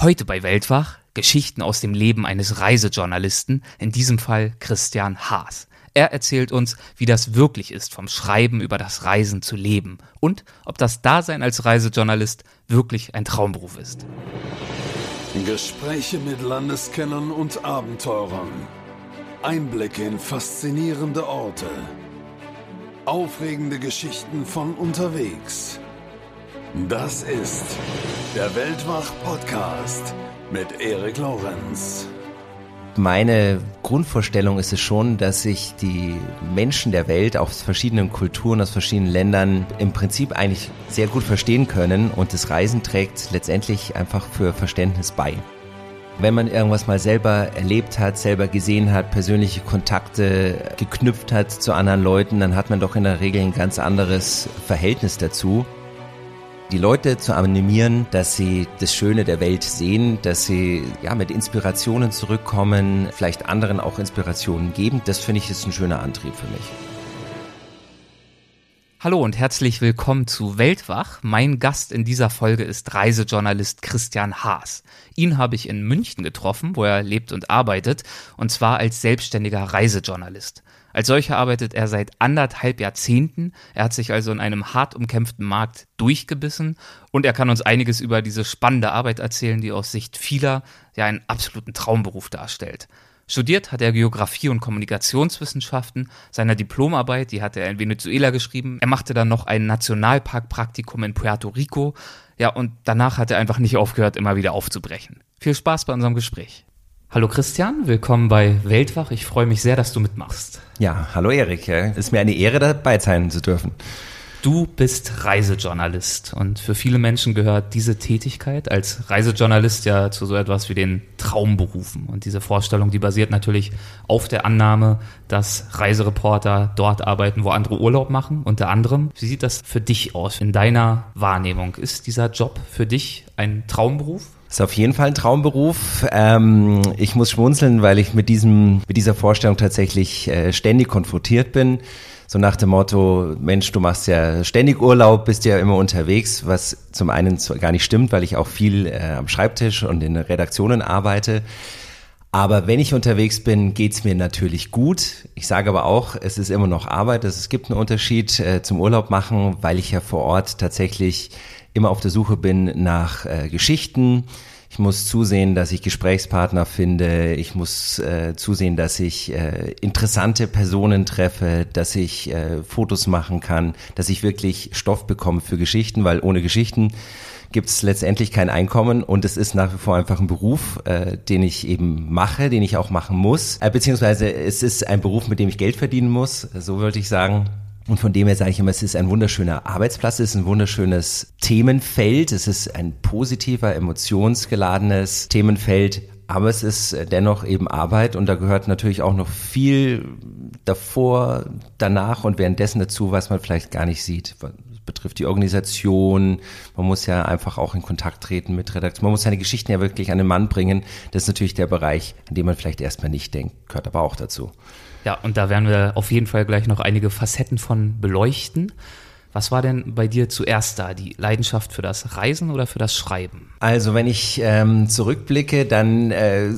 Heute bei Weltwach Geschichten aus dem Leben eines Reisejournalisten, in diesem Fall Christian Haas. Er erzählt uns, wie das wirklich ist, vom Schreiben über das Reisen zu leben und ob das Dasein als Reisejournalist wirklich ein Traumberuf ist. Gespräche mit Landeskennern und Abenteurern. Einblicke in faszinierende Orte. Aufregende Geschichten von unterwegs. Das ist der Weltwach-Podcast mit Erik Lorenz. Meine Grundvorstellung ist es schon, dass sich die Menschen der Welt aus verschiedenen Kulturen, aus verschiedenen Ländern im Prinzip eigentlich sehr gut verstehen können und das Reisen trägt letztendlich einfach für Verständnis bei. Wenn man irgendwas mal selber erlebt hat, selber gesehen hat, persönliche Kontakte geknüpft hat zu anderen Leuten, dann hat man doch in der Regel ein ganz anderes Verhältnis dazu die Leute zu animieren, dass sie das Schöne der Welt sehen, dass sie ja mit Inspirationen zurückkommen, vielleicht anderen auch Inspirationen geben, das finde ich ist ein schöner Antrieb für mich. Hallo und herzlich willkommen zu Weltwach. Mein Gast in dieser Folge ist Reisejournalist Christian Haas. Ihn habe ich in München getroffen, wo er lebt und arbeitet, und zwar als selbstständiger Reisejournalist. Als solcher arbeitet er seit anderthalb Jahrzehnten. Er hat sich also in einem hart umkämpften Markt durchgebissen und er kann uns einiges über diese spannende Arbeit erzählen, die aus Sicht vieler ja einen absoluten Traumberuf darstellt. Studiert hat er Geografie und Kommunikationswissenschaften. Seine Diplomarbeit, die hat er in Venezuela geschrieben. Er machte dann noch ein Nationalparkpraktikum in Puerto Rico. Ja, und danach hat er einfach nicht aufgehört, immer wieder aufzubrechen. Viel Spaß bei unserem Gespräch. Hallo Christian, willkommen bei Weltwach. Ich freue mich sehr, dass du mitmachst. Ja, hallo Erik. Es ist mir eine Ehre, dabei sein zu dürfen. Du bist Reisejournalist und für viele Menschen gehört diese Tätigkeit als Reisejournalist ja zu so etwas wie den Traumberufen. Und diese Vorstellung, die basiert natürlich auf der Annahme, dass Reisereporter dort arbeiten, wo andere Urlaub machen, unter anderem. Wie sieht das für dich aus in deiner Wahrnehmung? Ist dieser Job für dich ein Traumberuf? Ist auf jeden Fall ein Traumberuf. Ähm, ich muss schmunzeln, weil ich mit diesem, mit dieser Vorstellung tatsächlich äh, ständig konfrontiert bin. So nach dem Motto, Mensch, du machst ja ständig Urlaub, bist ja immer unterwegs, was zum einen gar nicht stimmt, weil ich auch viel äh, am Schreibtisch und in Redaktionen arbeite. Aber wenn ich unterwegs bin, geht's mir natürlich gut. Ich sage aber auch, es ist immer noch Arbeit. Es gibt einen Unterschied äh, zum Urlaub machen, weil ich ja vor Ort tatsächlich immer auf der Suche bin nach äh, Geschichten. Ich muss zusehen, dass ich Gesprächspartner finde. Ich muss äh, zusehen, dass ich äh, interessante Personen treffe, dass ich äh, Fotos machen kann, dass ich wirklich Stoff bekomme für Geschichten, weil ohne Geschichten gibt es letztendlich kein Einkommen und es ist nach wie vor einfach ein Beruf, äh, den ich eben mache, den ich auch machen muss, äh, beziehungsweise es ist ein Beruf, mit dem ich Geld verdienen muss, so würde ich sagen. Und von dem her sage ich immer, es ist ein wunderschöner Arbeitsplatz, es ist ein wunderschönes Themenfeld, es ist ein positiver, emotionsgeladenes Themenfeld, aber es ist dennoch eben Arbeit und da gehört natürlich auch noch viel davor, danach und währenddessen dazu, was man vielleicht gar nicht sieht. Das betrifft die Organisation, man muss ja einfach auch in Kontakt treten mit Redaktion, man muss seine Geschichten ja wirklich an den Mann bringen. Das ist natürlich der Bereich, an dem man vielleicht erstmal nicht denkt, gehört aber auch dazu. Ja, und da werden wir auf jeden Fall gleich noch einige Facetten von beleuchten. Was war denn bei dir zuerst da? Die Leidenschaft für das Reisen oder für das Schreiben? Also wenn ich ähm, zurückblicke, dann äh,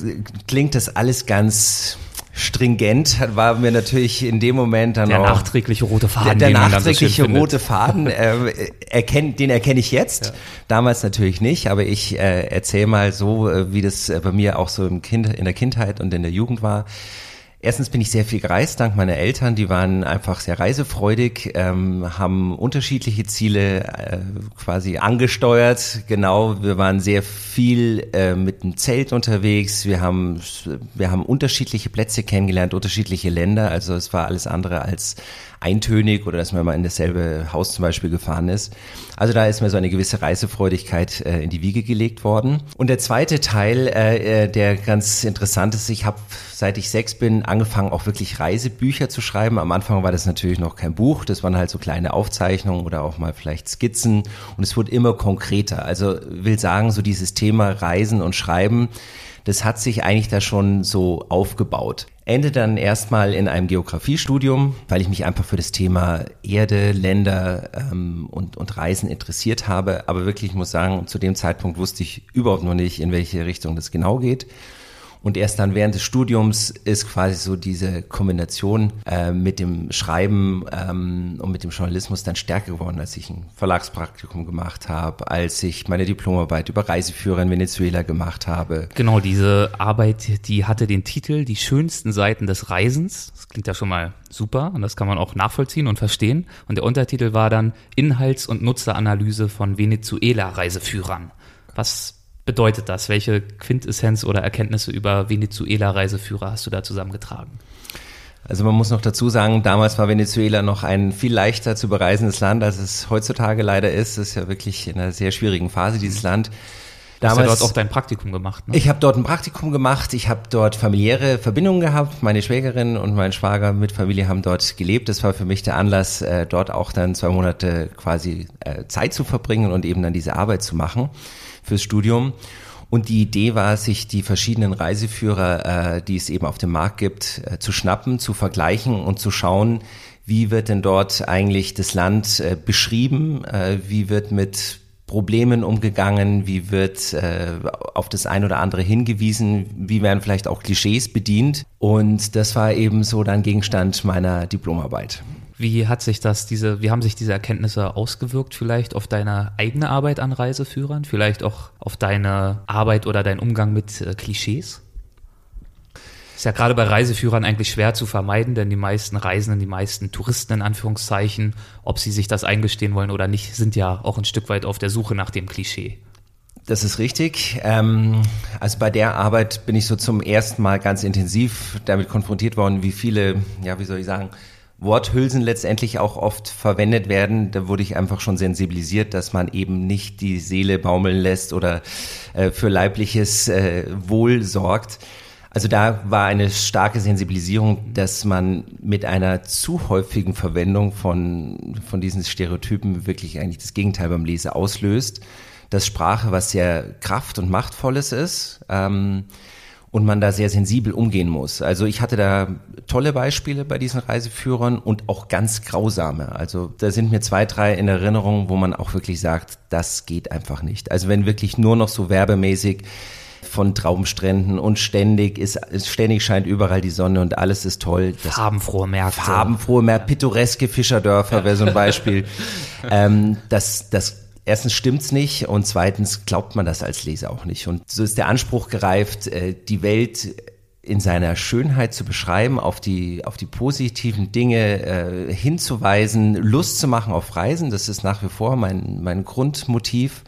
klingt das alles ganz stringent war mir natürlich in dem Moment dann der auch nachträgliche rote Faden. Der, der nachträgliche so rote Faden, äh, erkennt, den erkenne ich jetzt. Ja. Damals natürlich nicht, aber ich äh, erzähle mal so, äh, wie das äh, bei mir auch so im kind, in der Kindheit und in der Jugend war. Erstens bin ich sehr viel gereist, dank meiner Eltern. Die waren einfach sehr reisefreudig, ähm, haben unterschiedliche Ziele äh, quasi angesteuert. Genau, wir waren sehr viel äh, mit dem Zelt unterwegs. Wir haben, wir haben unterschiedliche Plätze kennengelernt, unterschiedliche Länder. Also es war alles andere als eintönig oder dass man mal in dasselbe Haus zum Beispiel gefahren ist. Also da ist mir so eine gewisse Reisefreudigkeit äh, in die Wiege gelegt worden. Und der zweite Teil, äh, äh der ganz interessant ist, ich habe seit ich sechs bin angefangen, auch wirklich Reisebücher zu schreiben. Am Anfang war das natürlich noch kein Buch, das waren halt so kleine Aufzeichnungen oder auch mal vielleicht Skizzen und es wurde immer konkreter. Also will sagen, so dieses Thema Reisen und Schreiben, das hat sich eigentlich da schon so aufgebaut. Ende dann erstmal in einem Geografiestudium, weil ich mich einfach für das Thema Erde, Länder ähm, und, und Reisen interessiert habe. Aber wirklich, ich muss sagen, zu dem Zeitpunkt wusste ich überhaupt noch nicht, in welche Richtung das genau geht. Und erst dann während des Studiums ist quasi so diese Kombination äh, mit dem Schreiben ähm, und mit dem Journalismus dann stärker geworden, als ich ein Verlagspraktikum gemacht habe, als ich meine Diplomarbeit über Reiseführer in Venezuela gemacht habe. Genau, diese Arbeit, die hatte den Titel Die schönsten Seiten des Reisens. Das klingt ja schon mal super und das kann man auch nachvollziehen und verstehen. Und der Untertitel war dann Inhalts- und Nutzeranalyse von Venezuela-Reiseführern. Was bedeutet das? Welche Quintessenz oder Erkenntnisse über Venezuela-Reiseführer hast du da zusammengetragen? Also man muss noch dazu sagen, damals war Venezuela noch ein viel leichter zu bereisendes Land, als es heutzutage leider ist. Es ist ja wirklich in einer sehr schwierigen Phase, dieses Land. Damals, du hast ja dort auch dein Praktikum gemacht. Ne? Ich habe dort ein Praktikum gemacht. Ich habe dort familiäre Verbindungen gehabt. Meine Schwägerin und mein Schwager mit Familie haben dort gelebt. Das war für mich der Anlass, äh, dort auch dann zwei Monate quasi äh, Zeit zu verbringen und eben dann diese Arbeit zu machen fürs Studium. Und die Idee war, sich die verschiedenen Reiseführer, äh, die es eben auf dem Markt gibt, äh, zu schnappen, zu vergleichen und zu schauen, wie wird denn dort eigentlich das Land äh, beschrieben, äh, wie wird mit Problemen umgegangen, wie wird äh, auf das ein oder andere hingewiesen, wie werden vielleicht auch Klischees bedient. Und das war eben so dann Gegenstand meiner Diplomarbeit. Wie hat sich das, diese, wie haben sich diese Erkenntnisse ausgewirkt vielleicht auf deine eigene Arbeit an Reiseführern, vielleicht auch auf deine Arbeit oder deinen Umgang mit äh, Klischees? Ist ja gerade bei Reiseführern eigentlich schwer zu vermeiden, denn die meisten Reisenden, die meisten Touristen in Anführungszeichen, ob sie sich das eingestehen wollen oder nicht, sind ja auch ein Stück weit auf der Suche nach dem Klischee. Das ist richtig. Ähm, also bei der Arbeit bin ich so zum ersten Mal ganz intensiv damit konfrontiert worden, wie viele, ja, wie soll ich sagen, Worthülsen letztendlich auch oft verwendet werden, da wurde ich einfach schon sensibilisiert, dass man eben nicht die Seele baumeln lässt oder äh, für leibliches äh, Wohl sorgt. Also da war eine starke Sensibilisierung, dass man mit einer zu häufigen Verwendung von, von diesen Stereotypen wirklich eigentlich das Gegenteil beim Leser auslöst. Dass Sprache was sehr kraft- und machtvolles ist. Ähm, und man da sehr sensibel umgehen muss. Also ich hatte da tolle Beispiele bei diesen Reiseführern und auch ganz grausame. Also da sind mir zwei, drei in Erinnerung, wo man auch wirklich sagt, das geht einfach nicht. Also wenn wirklich nur noch so werbemäßig von Traumstränden und ständig ist, ständig scheint überall die Sonne und alles ist toll. Das farbenfrohe Märkte. Farbenfrohe Märkte, pittoreske Fischerdörfer wäre so ein Beispiel. ähm, das, das erstens stimmt's nicht und zweitens glaubt man das als Leser auch nicht. Und so ist der Anspruch gereift, äh, die Welt in seiner Schönheit zu beschreiben, auf die, auf die positiven Dinge äh, hinzuweisen, Lust zu machen auf Reisen. Das ist nach wie vor mein, mein Grundmotiv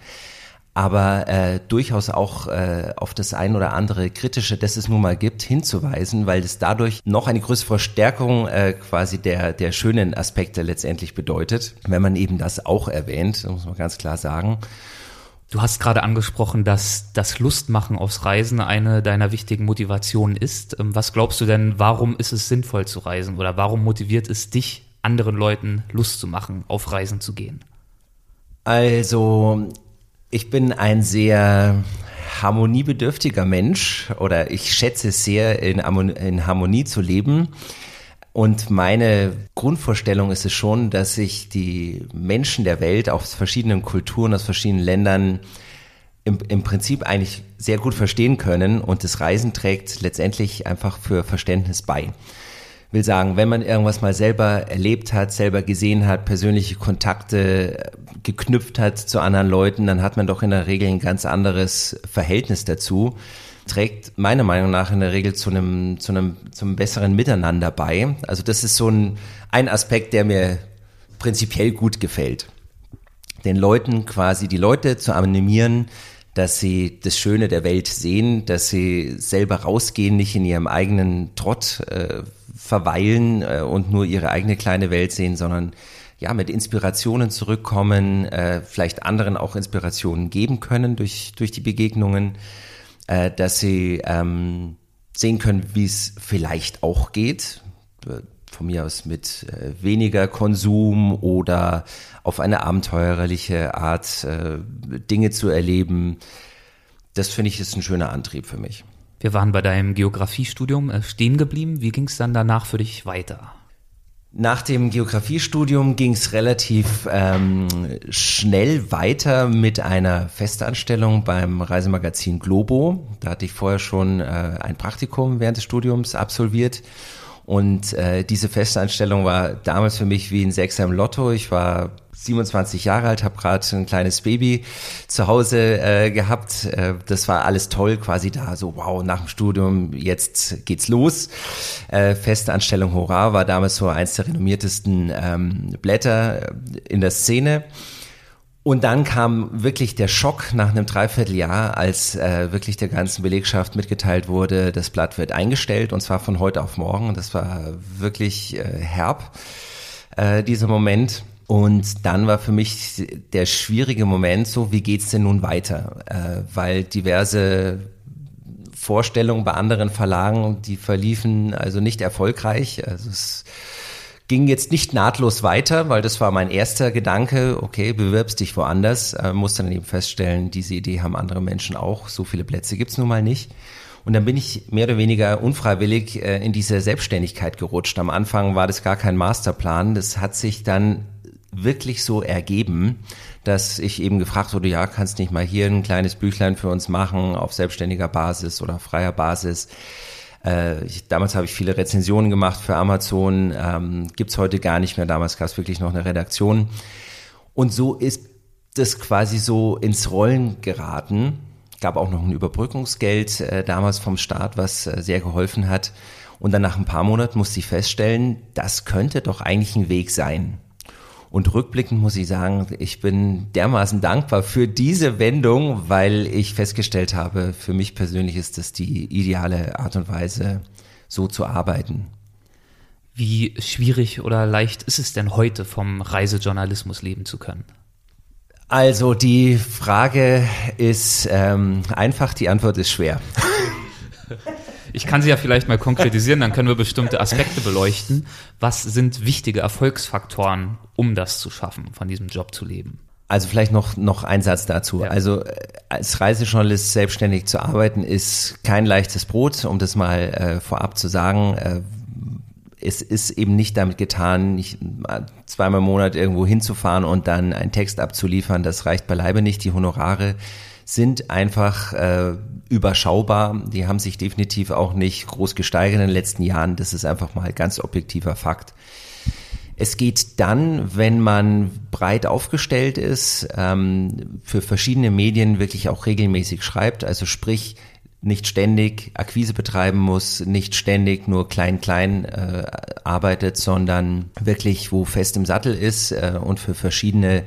aber äh, durchaus auch äh, auf das ein oder andere kritische, das es nun mal gibt, hinzuweisen, weil es dadurch noch eine größere Verstärkung äh, quasi der der schönen Aspekte letztendlich bedeutet, wenn man eben das auch erwähnt, muss man ganz klar sagen. Du hast gerade angesprochen, dass das Lustmachen aufs Reisen eine deiner wichtigen Motivationen ist. Ähm, was glaubst du denn, warum ist es sinnvoll zu reisen oder warum motiviert es dich, anderen Leuten Lust zu machen, auf Reisen zu gehen? Also ich bin ein sehr harmoniebedürftiger Mensch oder ich schätze es sehr, in, in Harmonie zu leben. Und meine Grundvorstellung ist es schon, dass sich die Menschen der Welt aus verschiedenen Kulturen, aus verschiedenen Ländern im, im Prinzip eigentlich sehr gut verstehen können und das Reisen trägt letztendlich einfach für Verständnis bei will sagen, wenn man irgendwas mal selber erlebt hat, selber gesehen hat, persönliche Kontakte äh, geknüpft hat zu anderen Leuten, dann hat man doch in der Regel ein ganz anderes Verhältnis dazu. Trägt meiner Meinung nach in der Regel zu einem, zu einem, zum besseren Miteinander bei. Also das ist so ein, ein Aspekt, der mir prinzipiell gut gefällt. Den Leuten quasi, die Leute zu animieren, dass sie das Schöne der Welt sehen, dass sie selber rausgehen, nicht in ihrem eigenen Trott äh, verweilen äh, und nur ihre eigene kleine Welt sehen, sondern ja, mit Inspirationen zurückkommen, äh, vielleicht anderen auch Inspirationen geben können durch, durch die Begegnungen, äh, dass sie ähm, sehen können, wie es vielleicht auch geht. Von mir aus mit äh, weniger Konsum oder auf eine abenteuerliche Art äh, Dinge zu erleben. Das finde ich ist ein schöner Antrieb für mich. Wir waren bei deinem Geografiestudium äh, stehen geblieben. Wie ging es dann danach für dich weiter? Nach dem Geografiestudium ging es relativ ähm, schnell weiter mit einer Festanstellung beim Reisemagazin Globo. Da hatte ich vorher schon äh, ein Praktikum während des Studiums absolviert. Und äh, diese Festanstellung war damals für mich wie ein Sechser im Lotto. Ich war 27 Jahre alt, habe gerade ein kleines Baby zu Hause äh, gehabt. Äh, das war alles toll, quasi da so, wow, nach dem Studium, jetzt geht's los. Äh, Festanstellung Hurra war damals so eins der renommiertesten ähm, Blätter in der Szene. Und dann kam wirklich der Schock nach einem Dreivierteljahr, als äh, wirklich der ganzen Belegschaft mitgeteilt wurde, das Blatt wird eingestellt und zwar von heute auf morgen. Das war wirklich äh, herb, äh, dieser Moment. Und dann war für mich der schwierige Moment so, wie geht's denn nun weiter? Äh, weil diverse Vorstellungen bei anderen Verlagen, die verliefen also nicht erfolgreich. Also es ging jetzt nicht nahtlos weiter, weil das war mein erster Gedanke, okay, bewirbst dich woanders, äh, musste dann eben feststellen, diese Idee haben andere Menschen auch, so viele Plätze gibt's nun mal nicht. Und dann bin ich mehr oder weniger unfreiwillig äh, in diese Selbstständigkeit gerutscht. Am Anfang war das gar kein Masterplan, das hat sich dann wirklich so ergeben, dass ich eben gefragt wurde, ja, kannst nicht mal hier ein kleines Büchlein für uns machen auf selbstständiger Basis oder freier Basis. Äh, ich, damals habe ich viele Rezensionen gemacht für Amazon, ähm, gibt's heute gar nicht mehr. Damals gab es wirklich noch eine Redaktion. Und so ist das quasi so ins Rollen geraten. Gab auch noch ein Überbrückungsgeld äh, damals vom Staat, was äh, sehr geholfen hat. Und dann nach ein paar Monaten musste ich feststellen, das könnte doch eigentlich ein Weg sein. Und rückblickend muss ich sagen, ich bin dermaßen dankbar für diese Wendung, weil ich festgestellt habe, für mich persönlich ist das die ideale Art und Weise, so zu arbeiten. Wie schwierig oder leicht ist es denn heute vom Reisejournalismus leben zu können? Also die Frage ist ähm, einfach, die Antwort ist schwer. Ich kann sie ja vielleicht mal konkretisieren, dann können wir bestimmte Aspekte beleuchten. Was sind wichtige Erfolgsfaktoren, um das zu schaffen, von diesem Job zu leben? Also vielleicht noch, noch ein Satz dazu. Ja. Also äh, als Reisejournalist selbstständig zu arbeiten, ist kein leichtes Brot, um das mal äh, vorab zu sagen. Äh, es ist eben nicht damit getan, nicht zweimal im Monat irgendwo hinzufahren und dann einen Text abzuliefern. Das reicht beileibe nicht. Die Honorare sind einfach äh, überschaubar. Die haben sich definitiv auch nicht groß gesteigert in den letzten Jahren. Das ist einfach mal ganz objektiver Fakt. Es geht dann, wenn man breit aufgestellt ist, ähm, für verschiedene Medien wirklich auch regelmäßig schreibt, also sprich nicht ständig Akquise betreiben muss, nicht ständig nur klein klein äh, arbeitet, sondern wirklich wo fest im Sattel ist äh, und für verschiedene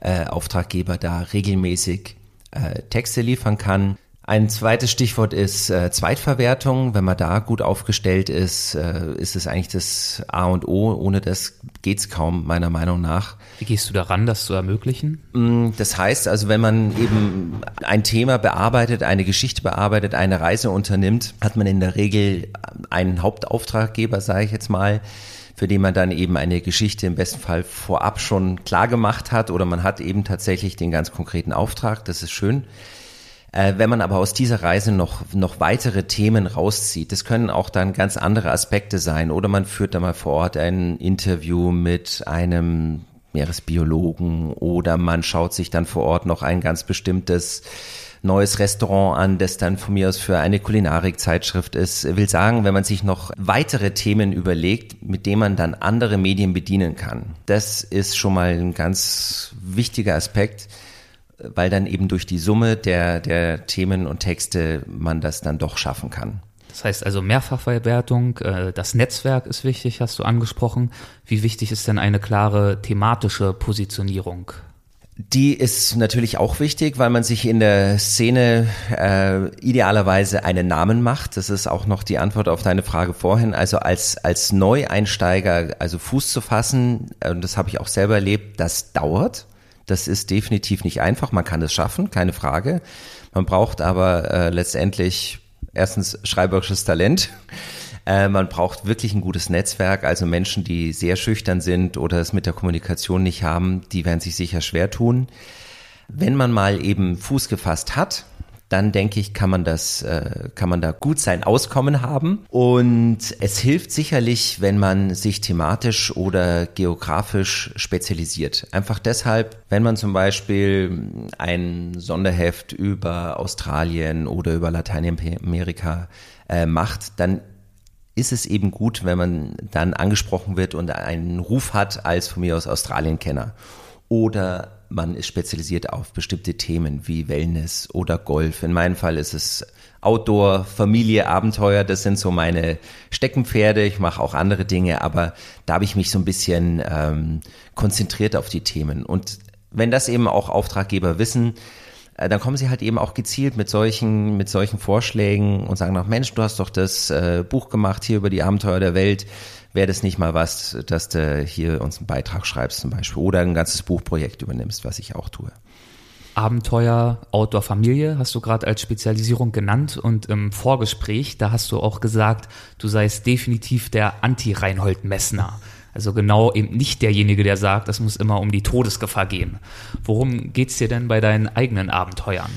äh, Auftraggeber da regelmäßig äh, Texte liefern kann. Ein zweites Stichwort ist äh, Zweitverwertung. Wenn man da gut aufgestellt ist, äh, ist es eigentlich das A und O. Ohne das geht's kaum, meiner Meinung nach. Wie gehst du daran, das zu ermöglichen? Mm, das heißt also, wenn man eben ein Thema bearbeitet, eine Geschichte bearbeitet, eine Reise unternimmt, hat man in der Regel einen Hauptauftraggeber, sage ich jetzt mal, für den man dann eben eine Geschichte im besten Fall vorab schon klar gemacht hat oder man hat eben tatsächlich den ganz konkreten Auftrag. Das ist schön. Äh, wenn man aber aus dieser Reise noch, noch weitere Themen rauszieht, das können auch dann ganz andere Aspekte sein. Oder man führt da mal vor Ort ein Interview mit einem Meeresbiologen oder man schaut sich dann vor Ort noch ein ganz bestimmtes neues Restaurant an, das dann von mir aus für eine Kulinarikzeitschrift ist. Will sagen, wenn man sich noch weitere Themen überlegt, mit denen man dann andere Medien bedienen kann. Das ist schon mal ein ganz wichtiger Aspekt weil dann eben durch die Summe der, der Themen und Texte man das dann doch schaffen kann. Das heißt also Mehrfachverwertung, äh, das Netzwerk ist wichtig, hast du angesprochen. Wie wichtig ist denn eine klare thematische Positionierung? Die ist natürlich auch wichtig, weil man sich in der Szene äh, idealerweise einen Namen macht. Das ist auch noch die Antwort auf deine Frage vorhin. Also als, als Neueinsteiger, also Fuß zu fassen, äh, das habe ich auch selber erlebt, das dauert. Das ist definitiv nicht einfach. Man kann es schaffen, keine Frage. Man braucht aber äh, letztendlich erstens schreiberisches Talent. Äh, man braucht wirklich ein gutes Netzwerk. Also Menschen, die sehr schüchtern sind oder es mit der Kommunikation nicht haben, die werden sich sicher schwer tun. Wenn man mal eben Fuß gefasst hat, dann denke ich, kann man das, äh, kann man da gut sein Auskommen haben. Und es hilft sicherlich, wenn man sich thematisch oder geografisch spezialisiert. Einfach deshalb, wenn man zum Beispiel ein Sonderheft über Australien oder über Lateinamerika äh, macht, dann ist es eben gut, wenn man dann angesprochen wird und einen Ruf hat als von mir aus Australienkenner. Oder man ist spezialisiert auf bestimmte Themen wie Wellness oder Golf. In meinem Fall ist es Outdoor, Familie, Abenteuer. Das sind so meine Steckenpferde. Ich mache auch andere Dinge, aber da habe ich mich so ein bisschen ähm, konzentriert auf die Themen. Und wenn das eben auch Auftraggeber wissen, dann kommen sie halt eben auch gezielt mit solchen, mit solchen Vorschlägen und sagen noch, Mensch, du hast doch das äh, Buch gemacht hier über die Abenteuer der Welt wäre das nicht mal was, dass du hier uns einen Beitrag schreibst zum Beispiel oder ein ganzes Buchprojekt übernimmst, was ich auch tue. Abenteuer Outdoor Familie hast du gerade als Spezialisierung genannt und im Vorgespräch, da hast du auch gesagt, du seist definitiv der Anti-Reinhold Messner. Also genau eben nicht derjenige, der sagt, es muss immer um die Todesgefahr gehen. Worum geht's dir denn bei deinen eigenen Abenteuern?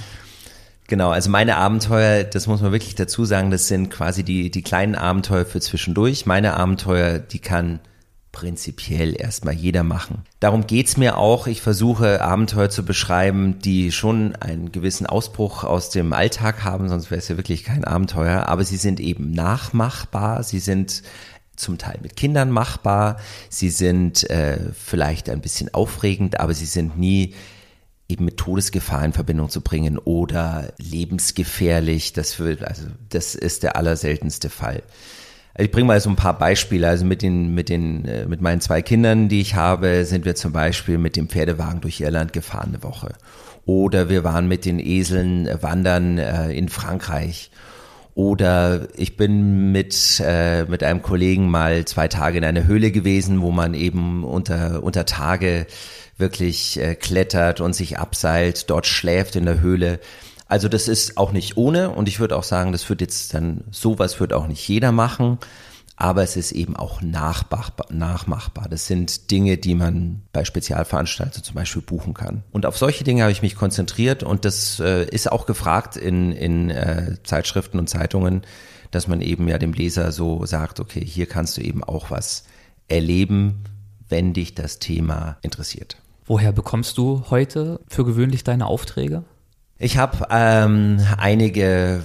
Genau, also meine Abenteuer, das muss man wirklich dazu sagen, das sind quasi die, die kleinen Abenteuer für zwischendurch. Meine Abenteuer, die kann prinzipiell erstmal jeder machen. Darum geht's mir auch. Ich versuche Abenteuer zu beschreiben, die schon einen gewissen Ausbruch aus dem Alltag haben, sonst wäre es ja wirklich kein Abenteuer. Aber sie sind eben nachmachbar, sie sind zum Teil mit Kindern machbar, sie sind äh, vielleicht ein bisschen aufregend, aber sie sind nie eben mit Todesgefahr in Verbindung zu bringen oder lebensgefährlich. Das wird, also das ist der allerseltenste Fall. Ich bringe mal so ein paar Beispiele. Also mit den, mit den, äh, mit meinen zwei Kindern, die ich habe, sind wir zum Beispiel mit dem Pferdewagen durch Irland gefahren eine Woche. Oder wir waren mit den Eseln wandern äh, in Frankreich. Oder ich bin mit, äh, mit einem Kollegen mal zwei Tage in einer Höhle gewesen, wo man eben unter, unter Tage wirklich äh, klettert und sich abseilt, dort schläft in der Höhle. Also das ist auch nicht ohne und ich würde auch sagen, das wird jetzt dann, sowas wird auch nicht jeder machen, aber es ist eben auch nachmachbar. Das sind Dinge, die man bei Spezialveranstaltungen zum Beispiel buchen kann. Und auf solche Dinge habe ich mich konzentriert und das äh, ist auch gefragt in, in äh, Zeitschriften und Zeitungen, dass man eben ja dem Leser so sagt, okay, hier kannst du eben auch was erleben, wenn dich das Thema interessiert. Woher bekommst du heute für gewöhnlich deine Aufträge? Ich habe ähm, einige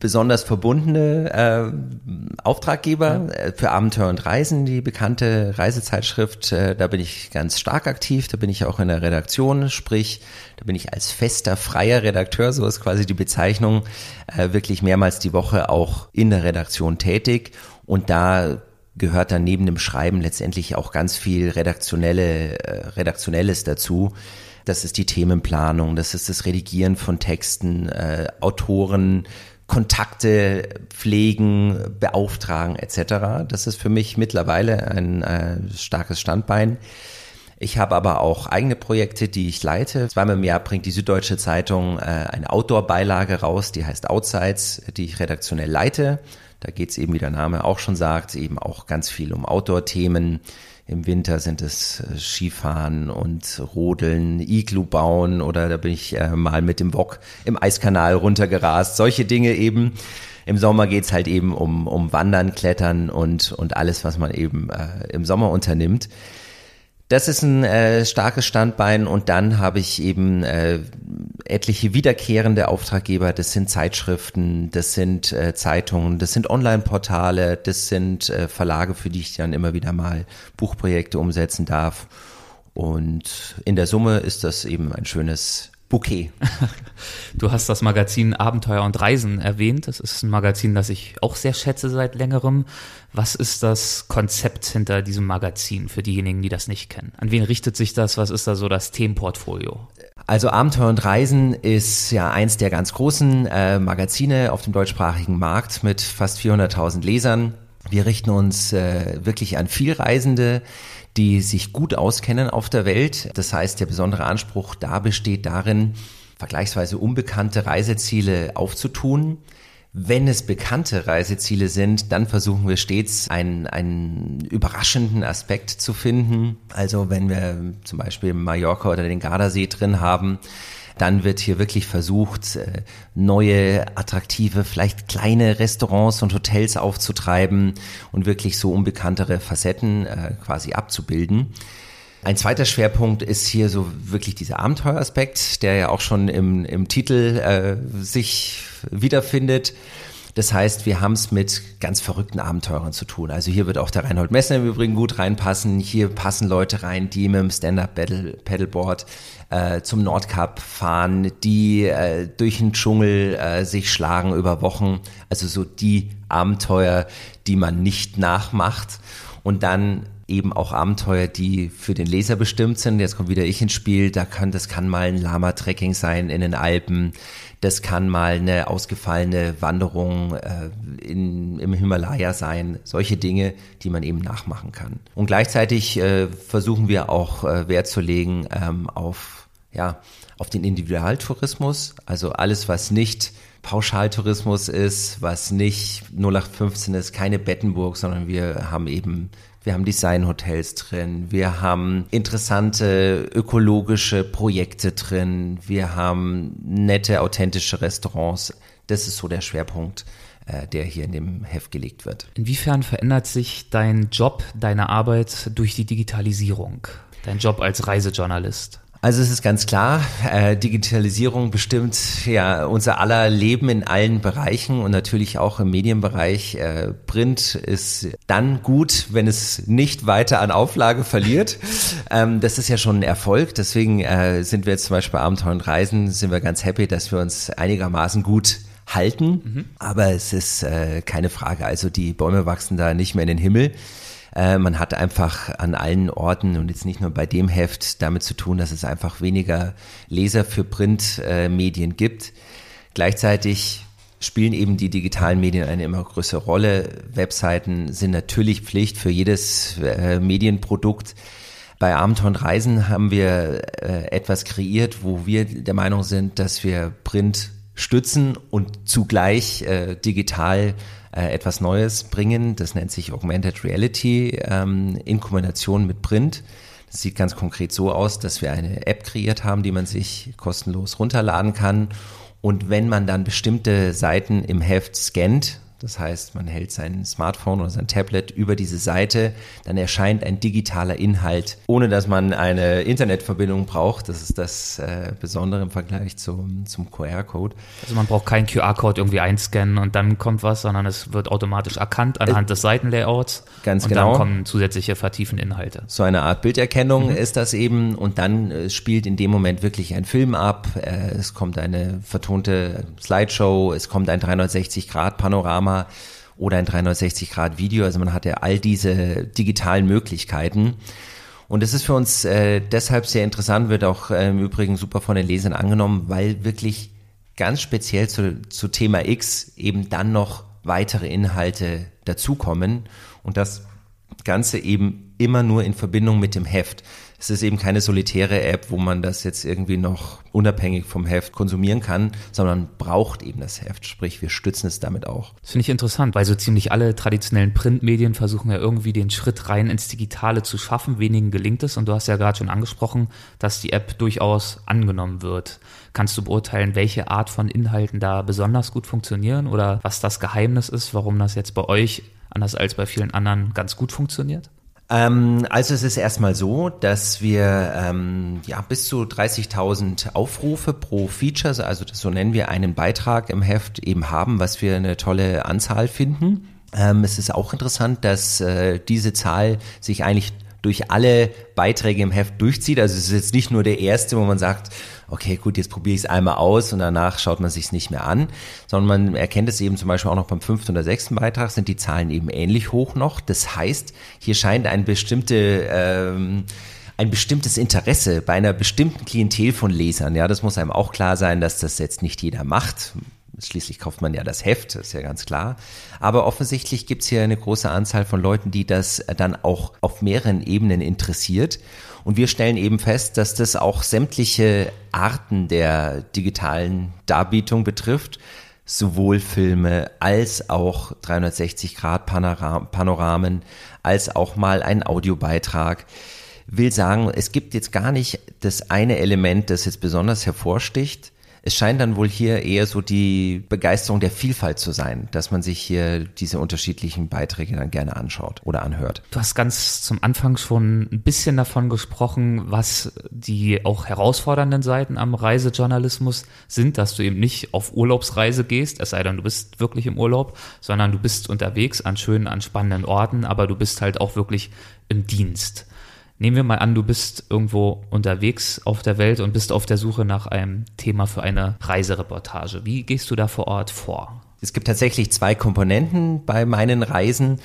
besonders verbundene äh, Auftraggeber ja. Äh, für Abenteuer und Reisen, die bekannte Reisezeitschrift. Äh, da bin ich ganz stark aktiv. Da bin ich auch in der Redaktion, sprich, da bin ich als fester freier Redakteur, so ist quasi die Bezeichnung, äh, wirklich mehrmals die Woche auch in der Redaktion tätig. Und da gehört dann neben dem Schreiben letztendlich auch ganz viel redaktionelle, äh, redaktionelles dazu. Das ist die Themenplanung, das ist das Redigieren von Texten, äh, Autoren, Kontakte pflegen, beauftragen etc. Das ist für mich mittlerweile ein äh, starkes Standbein. Ich habe aber auch eigene Projekte, die ich leite. Zweimal im Jahr bringt die Süddeutsche Zeitung äh, eine Outdoor-Beilage raus, die heißt Outsides, die ich redaktionell leite. Da geht es eben, wie der Name auch schon sagt, eben auch ganz viel um Outdoor-Themen. Im Winter sind es äh, Skifahren und Rodeln, Iglu bauen oder da bin ich äh, mal mit dem Wok im Eiskanal runtergerast. Solche Dinge eben. Im Sommer geht's halt eben um, um Wandern, Klettern und, und alles, was man eben äh, im Sommer unternimmt. Das ist ein äh, starkes Standbein und dann habe ich eben äh, etliche wiederkehrende Auftraggeber. Das sind Zeitschriften, das sind äh, Zeitungen, das sind Online-Portale, das sind äh, Verlage, für die ich dann immer wieder mal Buchprojekte umsetzen darf. Und in der Summe ist das eben ein schönes Bouquet. Du hast das Magazin Abenteuer und Reisen erwähnt. Das ist ein Magazin, das ich auch sehr schätze seit längerem. Was ist das Konzept hinter diesem Magazin für diejenigen, die das nicht kennen? An wen richtet sich das? Was ist da so das Themenportfolio? Also Abenteuer und Reisen ist ja eins der ganz großen äh, Magazine auf dem deutschsprachigen Markt mit fast 400.000 Lesern. Wir richten uns äh, wirklich an Vielreisende, die sich gut auskennen auf der Welt. Das heißt, der besondere Anspruch da besteht darin, vergleichsweise unbekannte Reiseziele aufzutun. Wenn es bekannte Reiseziele sind, dann versuchen wir stets einen, einen überraschenden Aspekt zu finden. Also wenn wir zum Beispiel Mallorca oder den Gardasee drin haben, dann wird hier wirklich versucht, äh, neue, attraktive, vielleicht kleine Restaurants und Hotels aufzutreiben und wirklich so unbekanntere Facetten äh, quasi abzubilden. Ein zweiter Schwerpunkt ist hier so wirklich dieser Abenteueraspekt, der ja auch schon im, im Titel äh, sich wiederfindet. Das heißt, wir haben es mit ganz verrückten Abenteurern zu tun. Also hier wird auch der Reinhold Messner im Übrigen gut reinpassen. Hier passen Leute rein, die mit dem Stand-Up-Paddleboard äh, zum Nordkap fahren, die äh, durch den Dschungel äh, sich schlagen über Wochen. Also so die Abenteuer, die man nicht nachmacht. Und dann eben auch Abenteuer, die für den Leser bestimmt sind. Jetzt kommt wieder ich ins Spiel. Da kann, das kann mal ein Lama-Trekking sein in den Alpen. Das kann mal eine ausgefallene Wanderung äh, in, im Himalaya sein. Solche Dinge, die man eben nachmachen kann. Und gleichzeitig äh, versuchen wir auch äh, Wert zu legen ähm, auf, ja, auf den Individualtourismus. Also alles, was nicht Pauschaltourismus ist, was nicht 0815 ist, keine Bettenburg, sondern wir haben eben wir haben Designhotels drin, wir haben interessante ökologische Projekte drin, wir haben nette, authentische Restaurants. Das ist so der Schwerpunkt, äh, der hier in dem Heft gelegt wird. Inwiefern verändert sich dein Job, deine Arbeit durch die Digitalisierung? Dein Job als Reisejournalist? Also es ist ganz klar, äh, Digitalisierung bestimmt ja unser aller Leben in allen Bereichen und natürlich auch im Medienbereich. Äh, Print ist dann gut, wenn es nicht weiter an Auflage verliert. ähm, das ist ja schon ein Erfolg. Deswegen äh, sind wir jetzt zum Beispiel bei Abenteuer und Reisen, sind wir ganz happy, dass wir uns einigermaßen gut halten. Mhm. Aber es ist äh, keine Frage. Also die Bäume wachsen da nicht mehr in den Himmel. Äh, man hat einfach an allen Orten und jetzt nicht nur bei dem Heft damit zu tun, dass es einfach weniger Leser für Printmedien äh, gibt. Gleichzeitig spielen eben die digitalen Medien eine immer größere Rolle. Webseiten sind natürlich Pflicht für jedes äh, Medienprodukt. Bei Abenteuer und Reisen haben wir äh, etwas kreiert, wo wir der Meinung sind, dass wir Print stützen und zugleich äh, digital äh, etwas Neues bringen. Das nennt sich Augmented Reality ähm, in Kombination mit Print. Das sieht ganz konkret so aus, dass wir eine App kreiert haben, die man sich kostenlos runterladen kann. Und wenn man dann bestimmte Seiten im Heft scannt, das heißt, man hält sein Smartphone oder sein Tablet über diese Seite, dann erscheint ein digitaler Inhalt, ohne dass man eine Internetverbindung braucht. Das ist das äh, Besondere im Vergleich zum, zum QR-Code. Also man braucht keinen QR-Code irgendwie einscannen und dann kommt was, sondern es wird automatisch erkannt anhand äh, des Seitenlayouts. Ganz und genau. Und dann kommen zusätzliche vertiefende Inhalte. So eine Art Bilderkennung mhm. ist das eben und dann äh, spielt in dem Moment wirklich ein Film ab. Äh, es kommt eine vertonte Slideshow, es kommt ein 360-Grad-Panorama Panorama oder ein 360-Grad-Video. Also man hat ja all diese digitalen Möglichkeiten. Und es ist für uns äh, deshalb sehr interessant, wird auch äh, im Übrigen super von den Lesern angenommen, weil wirklich ganz speziell zu, zu Thema X eben dann noch weitere Inhalte dazukommen und das Ganze eben immer nur in Verbindung mit dem Heft. Es ist eben keine solitäre App, wo man das jetzt irgendwie noch unabhängig vom Heft konsumieren kann, sondern braucht eben das Heft. Sprich, wir stützen es damit auch. Das finde ich interessant, weil so ziemlich alle traditionellen Printmedien versuchen ja irgendwie den Schritt rein ins Digitale zu schaffen. Wenigen gelingt es. Und du hast ja gerade schon angesprochen, dass die App durchaus angenommen wird. Kannst du beurteilen, welche Art von Inhalten da besonders gut funktionieren oder was das Geheimnis ist, warum das jetzt bei euch anders als bei vielen anderen ganz gut funktioniert? Ähm, also es ist erstmal so, dass wir ähm, ja bis zu 30.000 Aufrufe pro Feature, also das, so nennen wir einen Beitrag im Heft eben haben, was wir eine tolle Anzahl finden. Ähm, es ist auch interessant, dass äh, diese Zahl sich eigentlich durch alle Beiträge im Heft durchzieht. Also es ist jetzt nicht nur der erste, wo man sagt, okay, gut, jetzt probiere ich es einmal aus und danach schaut man sich es nicht mehr an, sondern man erkennt es eben zum Beispiel auch noch beim fünften oder sechsten Beitrag sind die Zahlen eben ähnlich hoch noch. Das heißt, hier scheint ein bestimmte ähm, ein bestimmtes Interesse bei einer bestimmten Klientel von Lesern. Ja, das muss einem auch klar sein, dass das jetzt nicht jeder macht. Schließlich kauft man ja das Heft, ist ja ganz klar. Aber offensichtlich gibt es hier eine große Anzahl von Leuten, die das dann auch auf mehreren Ebenen interessiert. Und wir stellen eben fest, dass das auch sämtliche Arten der digitalen Darbietung betrifft, sowohl Filme als auch 360 Grad Panoramen, als auch mal ein Audiobeitrag. will sagen, es gibt jetzt gar nicht das eine Element, das jetzt besonders hervorsticht. Es scheint dann wohl hier eher so die Begeisterung der Vielfalt zu sein, dass man sich hier diese unterschiedlichen Beiträge dann gerne anschaut oder anhört. Du hast ganz zum Anfang schon ein bisschen davon gesprochen, was die auch herausfordernden Seiten am Reisejournalismus sind, dass du eben nicht auf Urlaubsreise gehst, es sei denn, du bist wirklich im Urlaub, sondern du bist unterwegs an schönen, an spannenden Orten, aber du bist halt auch wirklich im Dienst. Nehmen wir mal an, du bist irgendwo unterwegs auf der Welt und bist auf der Suche nach einem Thema für eine Reisereportage. Wie gehst du da vor Ort vor? Es gibt tatsächlich zwei Komponenten bei meinen Reisen.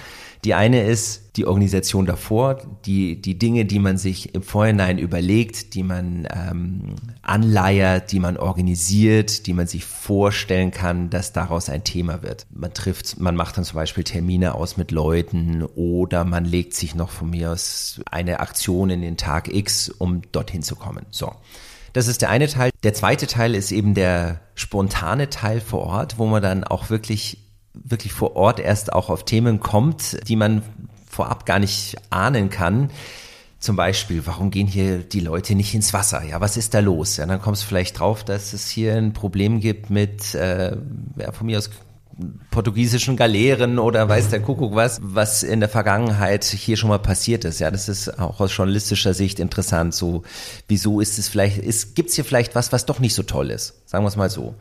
Die eine ist die Organisation davor, die, die Dinge, die man sich im Vorhinein überlegt, die man ähm, anleiert, die man organisiert, die man sich vorstellen kann, dass daraus ein Thema wird. Man trifft, man macht dann zum Beispiel Termine aus mit Leuten oder man legt sich noch von mir aus eine Aktion in den Tag X, um dorthin zu kommen. So. Das ist der eine Teil. Der zweite Teil ist eben der spontane Teil vor Ort, wo man dann auch wirklich wirklich vor Ort erst auch auf Themen kommt, die man vorab gar nicht ahnen kann. Zum Beispiel, warum gehen hier die Leute nicht ins Wasser? Ja, was ist da los? Ja, dann kommst du vielleicht drauf, dass es hier ein Problem gibt mit, äh, ja, von mir aus portugiesischen Galeeren oder weiß der Kuckuck was, was in der Vergangenheit hier schon mal passiert ist. Ja, das ist auch aus journalistischer Sicht interessant. So, wieso ist es vielleicht, ist, gibt's hier vielleicht was, was doch nicht so toll ist? Sagen wir es mal so.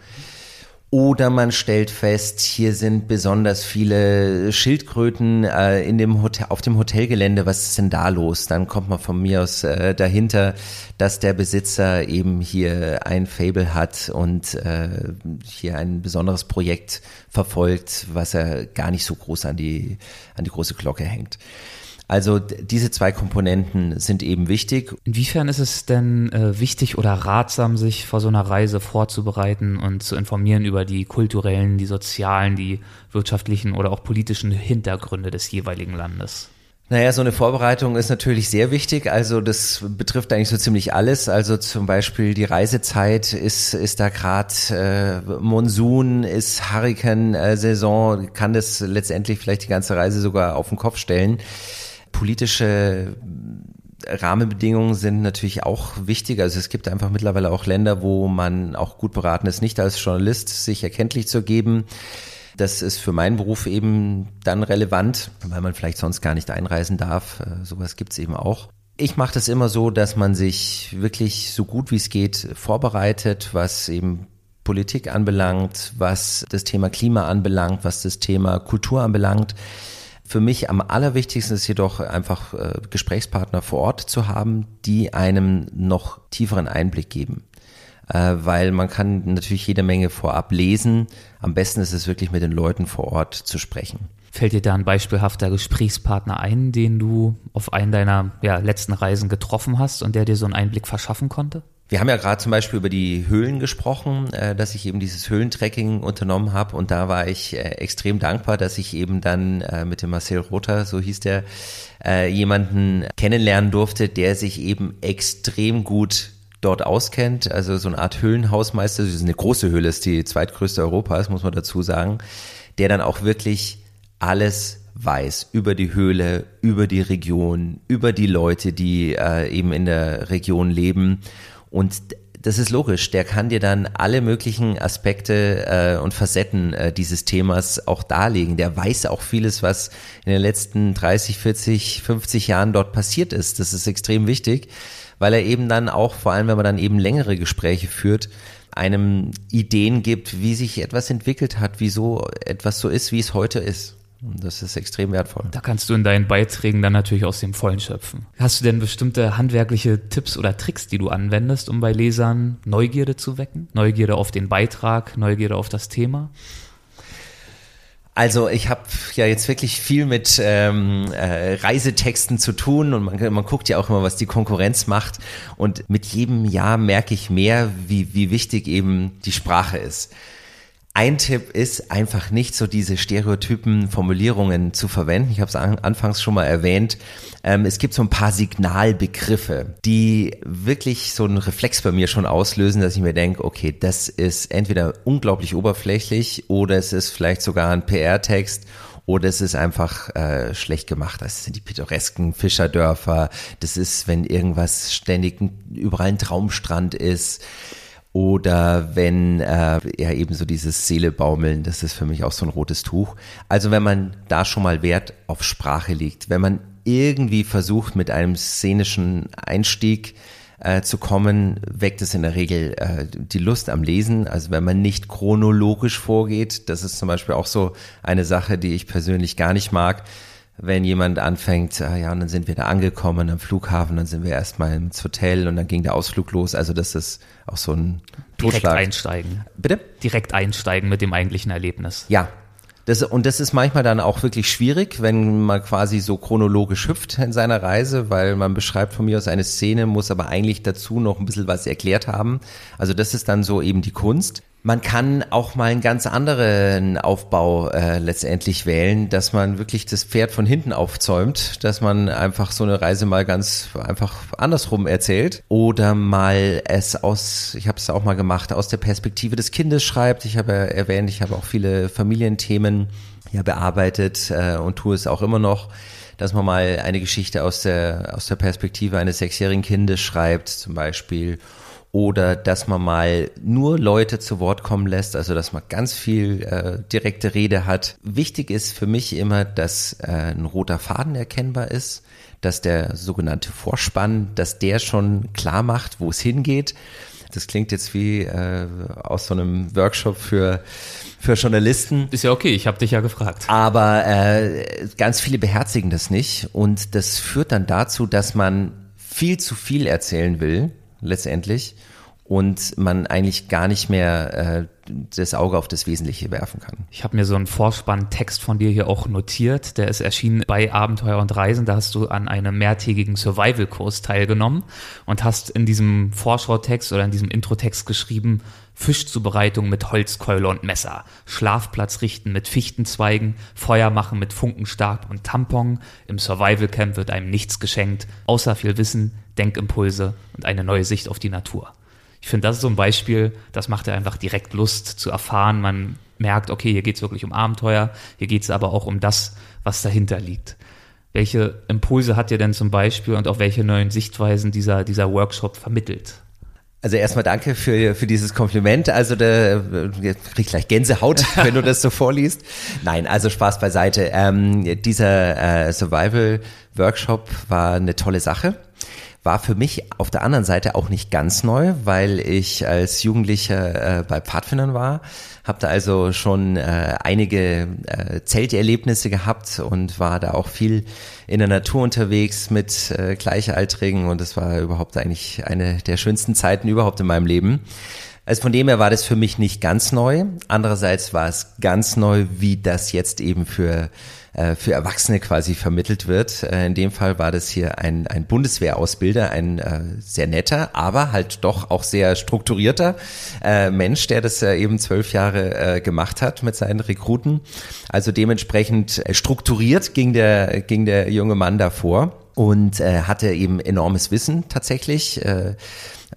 Oder man stellt fest, hier sind besonders viele Schildkröten äh, in dem Hotel, auf dem Hotelgelände. Was ist denn da los? Dann kommt man von mir aus äh, dahinter, dass der Besitzer eben hier ein Fable hat und äh, hier ein besonderes Projekt verfolgt, was er gar nicht so groß an die, an die große Glocke hängt. Also diese zwei Komponenten sind eben wichtig. Inwiefern ist es denn äh, wichtig oder ratsam, sich vor so einer Reise vorzubereiten und zu informieren über die kulturellen, die sozialen, die wirtschaftlichen oder auch politischen Hintergründe des jeweiligen Landes? Naja, so eine Vorbereitung ist natürlich sehr wichtig. Also das betrifft eigentlich so ziemlich alles. Also zum Beispiel die Reisezeit ist, ist da gerade äh, Monsun, ist Hurrikan-Saison, kann das letztendlich vielleicht die ganze Reise sogar auf den Kopf stellen politische Rahmenbedingungen sind natürlich auch wichtig. Also es gibt einfach mittlerweile auch Länder, wo man auch gut beraten ist, nicht als Journalist sich erkenntlich zu geben. Das ist für meinen Beruf eben dann relevant, weil man vielleicht sonst gar nicht einreisen darf. Äh, sowas gibt's eben auch. Ich mache das immer so, dass man sich wirklich so gut wie es geht vorbereitet, was eben Politik anbelangt, was das Thema Klima anbelangt, was das Thema Kultur anbelangt. Für mich am allerwichtigsten ist jedoch einfach äh, Gesprächspartner vor Ort zu haben, die einem noch tieferen Einblick geben. Äh, weil man kann natürlich jede Menge vorab lesen. Am besten ist es wirklich mit den Leuten vor Ort zu sprechen. Fällt dir da ein beispielhafter Gesprächspartner ein, den du auf einen deiner ja, letzten Reisen getroffen hast und der dir so einen Einblick verschaffen konnte? Wir haben ja gerade zum Beispiel über die Höhlen gesprochen, äh, dass ich eben dieses Höhlentracking unternommen habe und da war ich äh, extrem dankbar, dass ich eben dann äh, mit dem Marcel Rother, so hieß der, jemanden kennenlernen durfte, der sich eben extrem gut dort auskennt, also so eine Art Höhlenhausmeister, das ist eine große Höhle, ist die zweitgrößte Europas, muss man dazu sagen, der dann auch wirklich alles weiß über die Höhle, über die Region, über die Leute, die äh, eben in der Region leben und das ist logisch, der kann dir dann alle möglichen Aspekte äh, und Facetten äh, dieses Themas auch darlegen. Der weiß auch vieles, was in den letzten 30, 40, 50 Jahren dort passiert ist. Das ist extrem wichtig, weil er eben dann auch, vor allem wenn man dann eben längere Gespräche führt, einem Ideen gibt, wie sich etwas entwickelt hat, wieso etwas so ist, wie es heute ist. Das ist extrem wertvoll. Da kannst du in deinen Beiträgen dann natürlich aus dem Vollen schöpfen. Hast du denn bestimmte handwerkliche Tipps oder Tricks, die du anwendest, um bei Lesern Neugierde zu wecken? Neugierde auf den Beitrag, Neugierde auf das Thema? Also ich habe ja jetzt wirklich viel mit ähm, äh, Reisetexten zu tun und man, man guckt ja auch immer, was die Konkurrenz macht. Und mit jedem Jahr merke ich mehr, wie, wie wichtig eben die Sprache ist. Ein Tipp ist einfach nicht so diese stereotypen Formulierungen zu verwenden. Ich habe es an, anfangs schon mal erwähnt. Ähm, es gibt so ein paar Signalbegriffe, die wirklich so einen Reflex bei mir schon auslösen, dass ich mir denke, okay, das ist entweder unglaublich oberflächlich oder es ist vielleicht sogar ein PR-Text oder es ist einfach äh, schlecht gemacht. Das sind die pittoresken Fischerdörfer. Das ist, wenn irgendwas ständig überall ein Traumstrand ist. Oder wenn äh, ja eben so dieses Seelebaumeln, das ist für mich auch so ein rotes Tuch. Also wenn man da schon mal Wert auf Sprache legt, wenn man irgendwie versucht mit einem szenischen Einstieg äh, zu kommen, weckt es in der Regel äh, die Lust am Lesen. Also wenn man nicht chronologisch vorgeht, das ist zum Beispiel auch so eine Sache, die ich persönlich gar nicht mag. Wenn jemand anfängt, äh, ja, und dann sind wir da angekommen am Flughafen, dann sind wir erstmal ins Hotel und dann ging der Ausflug los. Also das ist auch so ein Totschlag. Direkt einsteigen. Bitte? Direkt einsteigen mit dem eigentlichen Erlebnis. Ja, das, und das ist manchmal dann auch wirklich schwierig, wenn man quasi so chronologisch hüpft in seiner Reise, weil man beschreibt von mir aus eine Szene, muss aber eigentlich dazu noch ein bisschen was erklärt haben. Also das ist dann so eben die Kunst. Man kann auch mal einen ganz anderen Aufbau äh, letztendlich wählen, dass man wirklich das Pferd von hinten aufzäumt, dass man einfach so eine Reise mal ganz einfach andersrum erzählt oder mal es aus, ich habe es auch mal gemacht, aus der Perspektive des Kindes schreibt. Ich habe ja erwähnt, ich habe auch viele Familienthemen ja bearbeitet äh, und tue es auch immer noch dass man mal eine Geschichte aus der, aus der Perspektive eines sechsjährigen Kindes schreibt, zum Beispiel, oder dass man mal nur Leute zu Wort kommen lässt, also dass man ganz viel äh, direkte Rede hat. Wichtig ist für mich immer, dass äh, ein roter Faden erkennbar ist, dass der sogenannte Vorspann, dass der schon klar macht, wo es hingeht. Das klingt jetzt wie äh, aus so einem Workshop für für Journalisten. Ist ja okay, ich habe dich ja gefragt. Aber äh, ganz viele beherzigen das nicht und das führt dann dazu, dass man viel zu viel erzählen will letztendlich und man eigentlich gar nicht mehr äh, das Auge auf das Wesentliche werfen kann. Ich habe mir so einen Vorspann-Text von dir hier auch notiert. Der ist erschienen bei Abenteuer und Reisen. Da hast du an einem mehrtägigen Survival-Kurs teilgenommen und hast in diesem Vorschau-Text oder in diesem Intro-Text geschrieben, Fischzubereitung mit Holzkeule und Messer, Schlafplatz richten mit Fichtenzweigen, Feuer machen mit Funkenstab und Tampon. Im Survival Camp wird einem nichts geschenkt, außer viel Wissen, Denkimpulse und eine neue Sicht auf die Natur. Ich finde, das ist so ein Beispiel, das macht ja einfach direkt Lust zu erfahren. Man merkt, okay, hier geht es wirklich um Abenteuer, hier geht es aber auch um das, was dahinter liegt. Welche Impulse hat dir denn zum Beispiel und auch welche neuen Sichtweisen dieser, dieser Workshop vermittelt? Also erstmal danke für, für dieses Kompliment. Also da krieg ich gleich Gänsehaut, wenn du das so vorliest. Nein, also Spaß beiseite. Ähm, dieser äh, Survival Workshop war eine tolle Sache war für mich auf der anderen Seite auch nicht ganz neu, weil ich als Jugendlicher äh, bei Pfadfindern war, habe da also schon äh, einige äh, Zelterlebnisse gehabt und war da auch viel in der Natur unterwegs mit äh, Gleichaltrigen und das war überhaupt eigentlich eine der schönsten Zeiten überhaupt in meinem Leben. Also von dem her war das für mich nicht ganz neu. Andererseits war es ganz neu, wie das jetzt eben für äh, für Erwachsene quasi vermittelt wird. Äh, in dem Fall war das hier ein, ein Bundeswehrausbilder, ein äh, sehr netter, aber halt doch auch sehr strukturierter äh, Mensch, der das äh, eben zwölf Jahre äh, gemacht hat mit seinen Rekruten. Also dementsprechend strukturiert ging der, ging der junge Mann davor und hatte eben enormes Wissen tatsächlich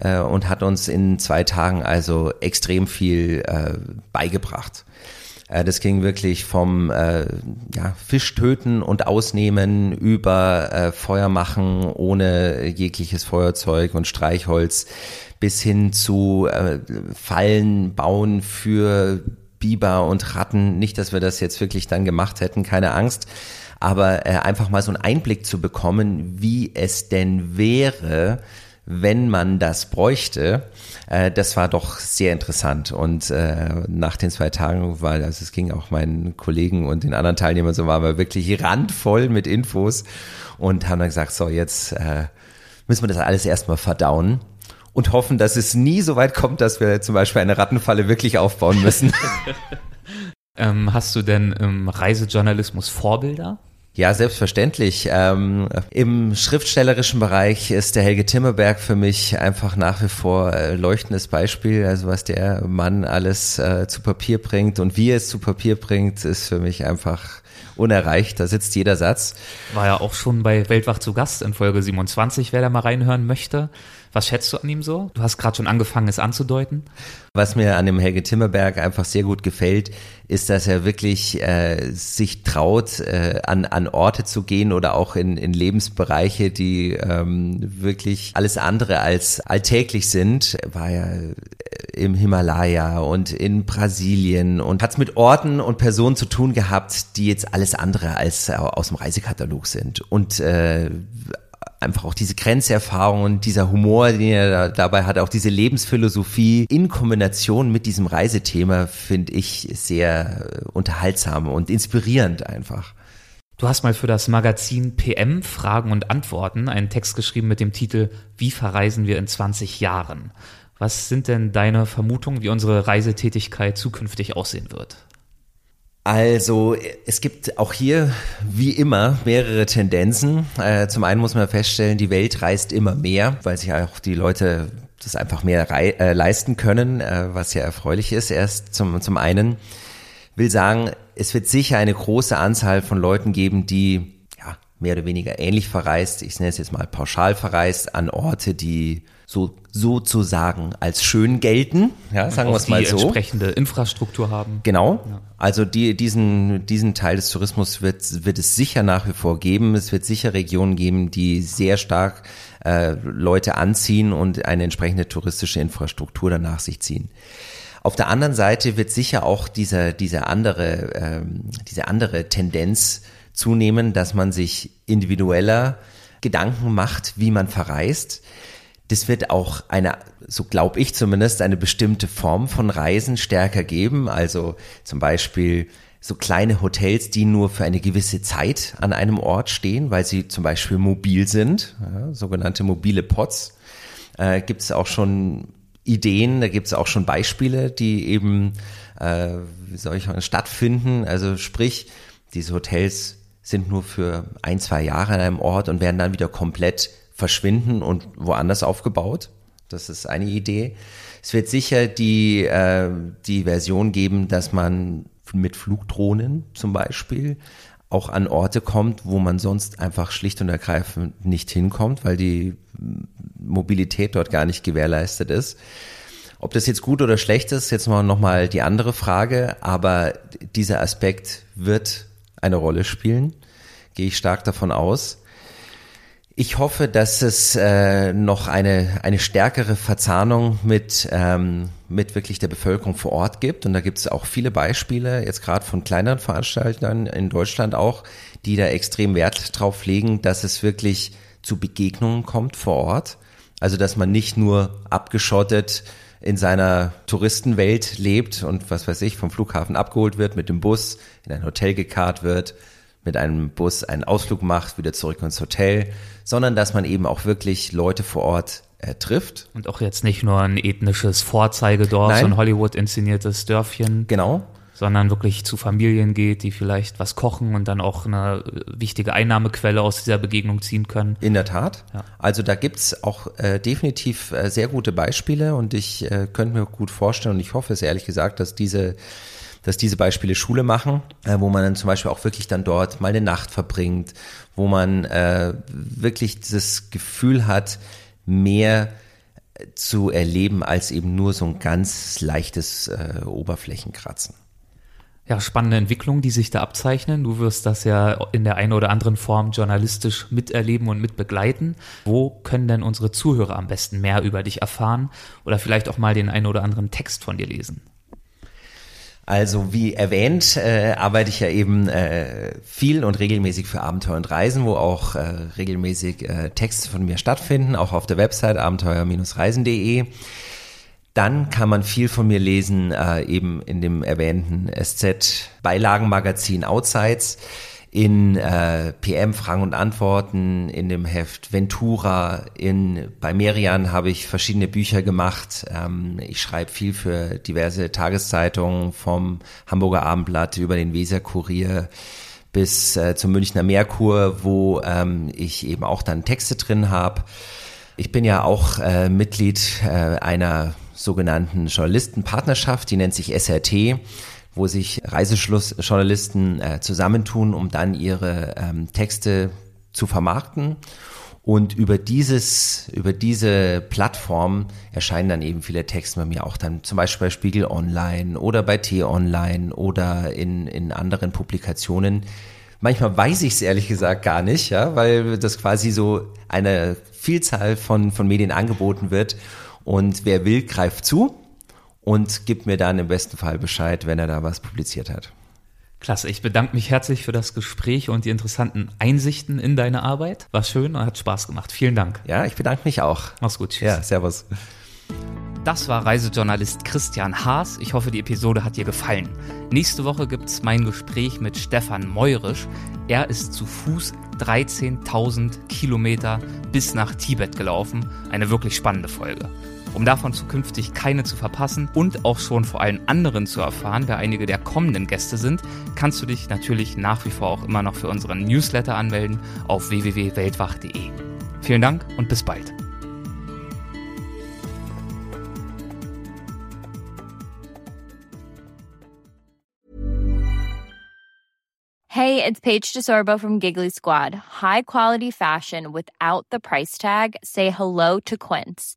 äh, und hat uns in zwei Tagen also extrem viel äh, beigebracht. Äh, das ging wirklich vom äh, ja, Fisch töten und ausnehmen über äh, Feuer machen ohne jegliches Feuerzeug und Streichholz bis hin zu äh, Fallen bauen für Biber und Ratten. Nicht, dass wir das jetzt wirklich dann gemacht hätten, keine Angst. Aber äh, einfach mal so einen Einblick zu bekommen, wie es denn wäre, wenn man das bräuchte, äh, das war doch sehr interessant. Und äh, nach den zwei Tagen war, also es ging auch meinen Kollegen und den anderen Teilnehmern so, waren wir wirklich randvoll mit Infos und haben dann gesagt, so jetzt äh, müssen wir das alles erstmal verdauen und hoffen, dass es nie so weit kommt, dass wir zum Beispiel eine Rattenfalle wirklich aufbauen müssen. ähm, hast du denn im Reisejournalismus Vorbilder? Ja, selbstverständlich. Ähm, Im schriftstellerischen Bereich ist der Helge Timmerberg für mich einfach nach wie vor äh, leuchtendes Beispiel. Also was der Mann alles äh, zu Papier bringt und wie er es zu Papier bringt, ist für mich einfach unerreicht. Da sitzt jeder Satz. War ja auch schon bei Weltwach zu Gast in Folge 27, wer da mal reinhören möchte. Was schätzt du an ihm so? Du hast gerade schon angefangen, es anzudeuten. Was mir an dem Helge Timmerberg einfach sehr gut gefällt, ist, dass er wirklich äh, sich traut, äh, an, an Orte zu gehen oder auch in, in Lebensbereiche, die ähm, wirklich alles andere als alltäglich sind. Er war ja äh, im Himalaya und in Brasilien und hat es mit Orten und Personen zu tun gehabt, die jetzt alles andere als äh, aus dem Reisekatalog sind. Und äh, einfach auch diese Grenzerfahrung und dieser Humor, den er da, dabei hat, auch diese Lebensphilosophie in Kombination mit diesem Reisethema finde ich sehr äh, unterhaltsam und inspirierend einfach. Du hast mal für das Magazin PM Fragen und Antworten einen Text geschrieben mit dem Titel Wie verreisen wir in 20 Jahren? Was sind denn deine Vermutungen, wie unsere Reisetätigkeit zukünftig aussehen wird? Also es gibt auch hier wie immer mehrere Tendenzen. Äh, zum einen muss man feststellen, die Welt reist immer mehr, weil sich auch die Leute das einfach mehr äh, leisten können, äh, was ja erfreulich ist. Erst zum, zum einen will sagen, es wird sicher eine große Anzahl von Leuten geben, die ja, mehr oder weniger ähnlich verreist, ich nenne es jetzt mal pauschal verreist, an Orte, die so sozusagen als schön gelten, ja, sagen wir es mal so. Die entsprechende Infrastruktur haben. Genau. Ja. Also die, diesen, diesen Teil des Tourismus wird, wird es sicher nach wie vor geben. Es wird sicher Regionen geben, die sehr stark äh, Leute anziehen und eine entsprechende touristische Infrastruktur danach sich ziehen. Auf der anderen Seite wird sicher auch dieser, diese andere, ähm, diese andere Tendenz zunehmen, dass man sich individueller Gedanken macht, wie man verreist das wird auch eine, so glaube ich zumindest, eine bestimmte Form von Reisen stärker geben. Also zum Beispiel so kleine Hotels, die nur für eine gewisse Zeit an einem Ort stehen, weil sie zum Beispiel mobil sind, ja, sogenannte mobile Pots. Äh, gibt es auch schon Ideen, da gibt es auch schon Beispiele, die eben, äh, wie soll ich sagen, stattfinden. Also sprich, diese Hotels sind nur für ein, zwei Jahre an einem Ort und werden dann wieder komplett verschwinden und woanders aufgebaut. Das ist eine Idee. Es wird sicher die, äh, die Version geben, dass man mit Flugdrohnen zum Beispiel auch an Orte kommt, wo man sonst einfach schlicht und ergreifend nicht hinkommt, weil die Mobilität dort gar nicht gewährleistet ist. Ob das jetzt gut oder schlecht ist, jetzt mal nochmal die andere Frage, aber dieser Aspekt wird eine Rolle spielen, gehe ich stark davon aus. Ich hoffe, dass es äh, noch eine, eine stärkere Verzahnung mit, ähm, mit wirklich der Bevölkerung vor Ort gibt. Und da gibt es auch viele Beispiele, jetzt gerade von kleineren Veranstaltern in Deutschland auch, die da extrem Wert drauf legen, dass es wirklich zu Begegnungen kommt vor Ort. Also dass man nicht nur abgeschottet in seiner Touristenwelt lebt und was weiß ich, vom Flughafen abgeholt wird, mit dem Bus in ein Hotel gekarrt wird, mit einem Bus einen Ausflug macht, wieder zurück ins Hotel, sondern dass man eben auch wirklich Leute vor Ort äh, trifft. Und auch jetzt nicht nur ein ethnisches Vorzeigedorf, Nein. so ein Hollywood inszeniertes Dörfchen. Genau. Sondern wirklich zu Familien geht, die vielleicht was kochen und dann auch eine wichtige Einnahmequelle aus dieser Begegnung ziehen können. In der Tat. Ja. Also da gibt's auch äh, definitiv äh, sehr gute Beispiele und ich äh, könnte mir gut vorstellen und ich hoffe es ehrlich gesagt, dass diese dass diese Beispiele Schule machen, äh, wo man dann zum Beispiel auch wirklich dann dort mal eine Nacht verbringt, wo man äh, wirklich das Gefühl hat, mehr zu erleben als eben nur so ein ganz leichtes äh, Oberflächenkratzen. Ja, spannende Entwicklungen, die sich da abzeichnen. Du wirst das ja in der einen oder anderen Form journalistisch miterleben und mitbegleiten. Wo können denn unsere Zuhörer am besten mehr über dich erfahren oder vielleicht auch mal den einen oder anderen Text von dir lesen? Also wie erwähnt, äh, arbeite ich ja eben äh, viel und regelmäßig für Abenteuer und Reisen, wo auch äh, regelmäßig äh, Texte von mir stattfinden, auch auf der Website abenteuer-reisen.de. Dann kann man viel von mir lesen, äh, eben in dem erwähnten SZ-Beilagenmagazin Outsides in äh, PM Fragen und Antworten, in dem Heft Ventura, in bei Merian habe ich verschiedene Bücher gemacht. Ähm, ich schreibe viel für diverse Tageszeitungen vom Hamburger Abendblatt über den Weser Kurier bis äh, zum Münchner Merkur, wo ähm, ich eben auch dann Texte drin habe. Ich bin ja auch äh, Mitglied äh, einer sogenannten Journalistenpartnerschaft, die nennt sich SRT wo sich Reiseschlussjournalisten äh, zusammentun, um dann ihre ähm, Texte zu vermarkten. Und über dieses, über diese Plattform erscheinen dann eben viele Texte bei mir auch dann zum Beispiel bei Spiegel Online oder bei T-Online oder in, in anderen Publikationen. Manchmal weiß ich es ehrlich gesagt gar nicht, ja, weil das quasi so eine Vielzahl von, von Medien angeboten wird. Und wer will, greift zu und gibt mir dann im besten Fall Bescheid, wenn er da was publiziert hat. Klasse, ich bedanke mich herzlich für das Gespräch und die interessanten Einsichten in deine Arbeit. War schön und hat Spaß gemacht. Vielen Dank. Ja, ich bedanke mich auch. Mach's gut. Tschüss. Ja, servus. Das war Reisejournalist Christian Haas. Ich hoffe, die Episode hat dir gefallen. Nächste Woche gibt's mein Gespräch mit Stefan Meurisch. Er ist zu Fuß 13.000 Kilometer bis nach Tibet gelaufen. Eine wirklich spannende Folge. Um davon zukünftig keine zu verpassen und auch schon vor allen anderen zu erfahren, wer einige der kommenden Gäste sind, kannst du dich natürlich nach wie vor auch immer noch für unseren Newsletter anmelden auf www.weltwach.de. Vielen Dank und bis bald. Hey, it's Paige DeSorbo from Giggly Squad. High quality fashion without the price tag. Say hello to Quince.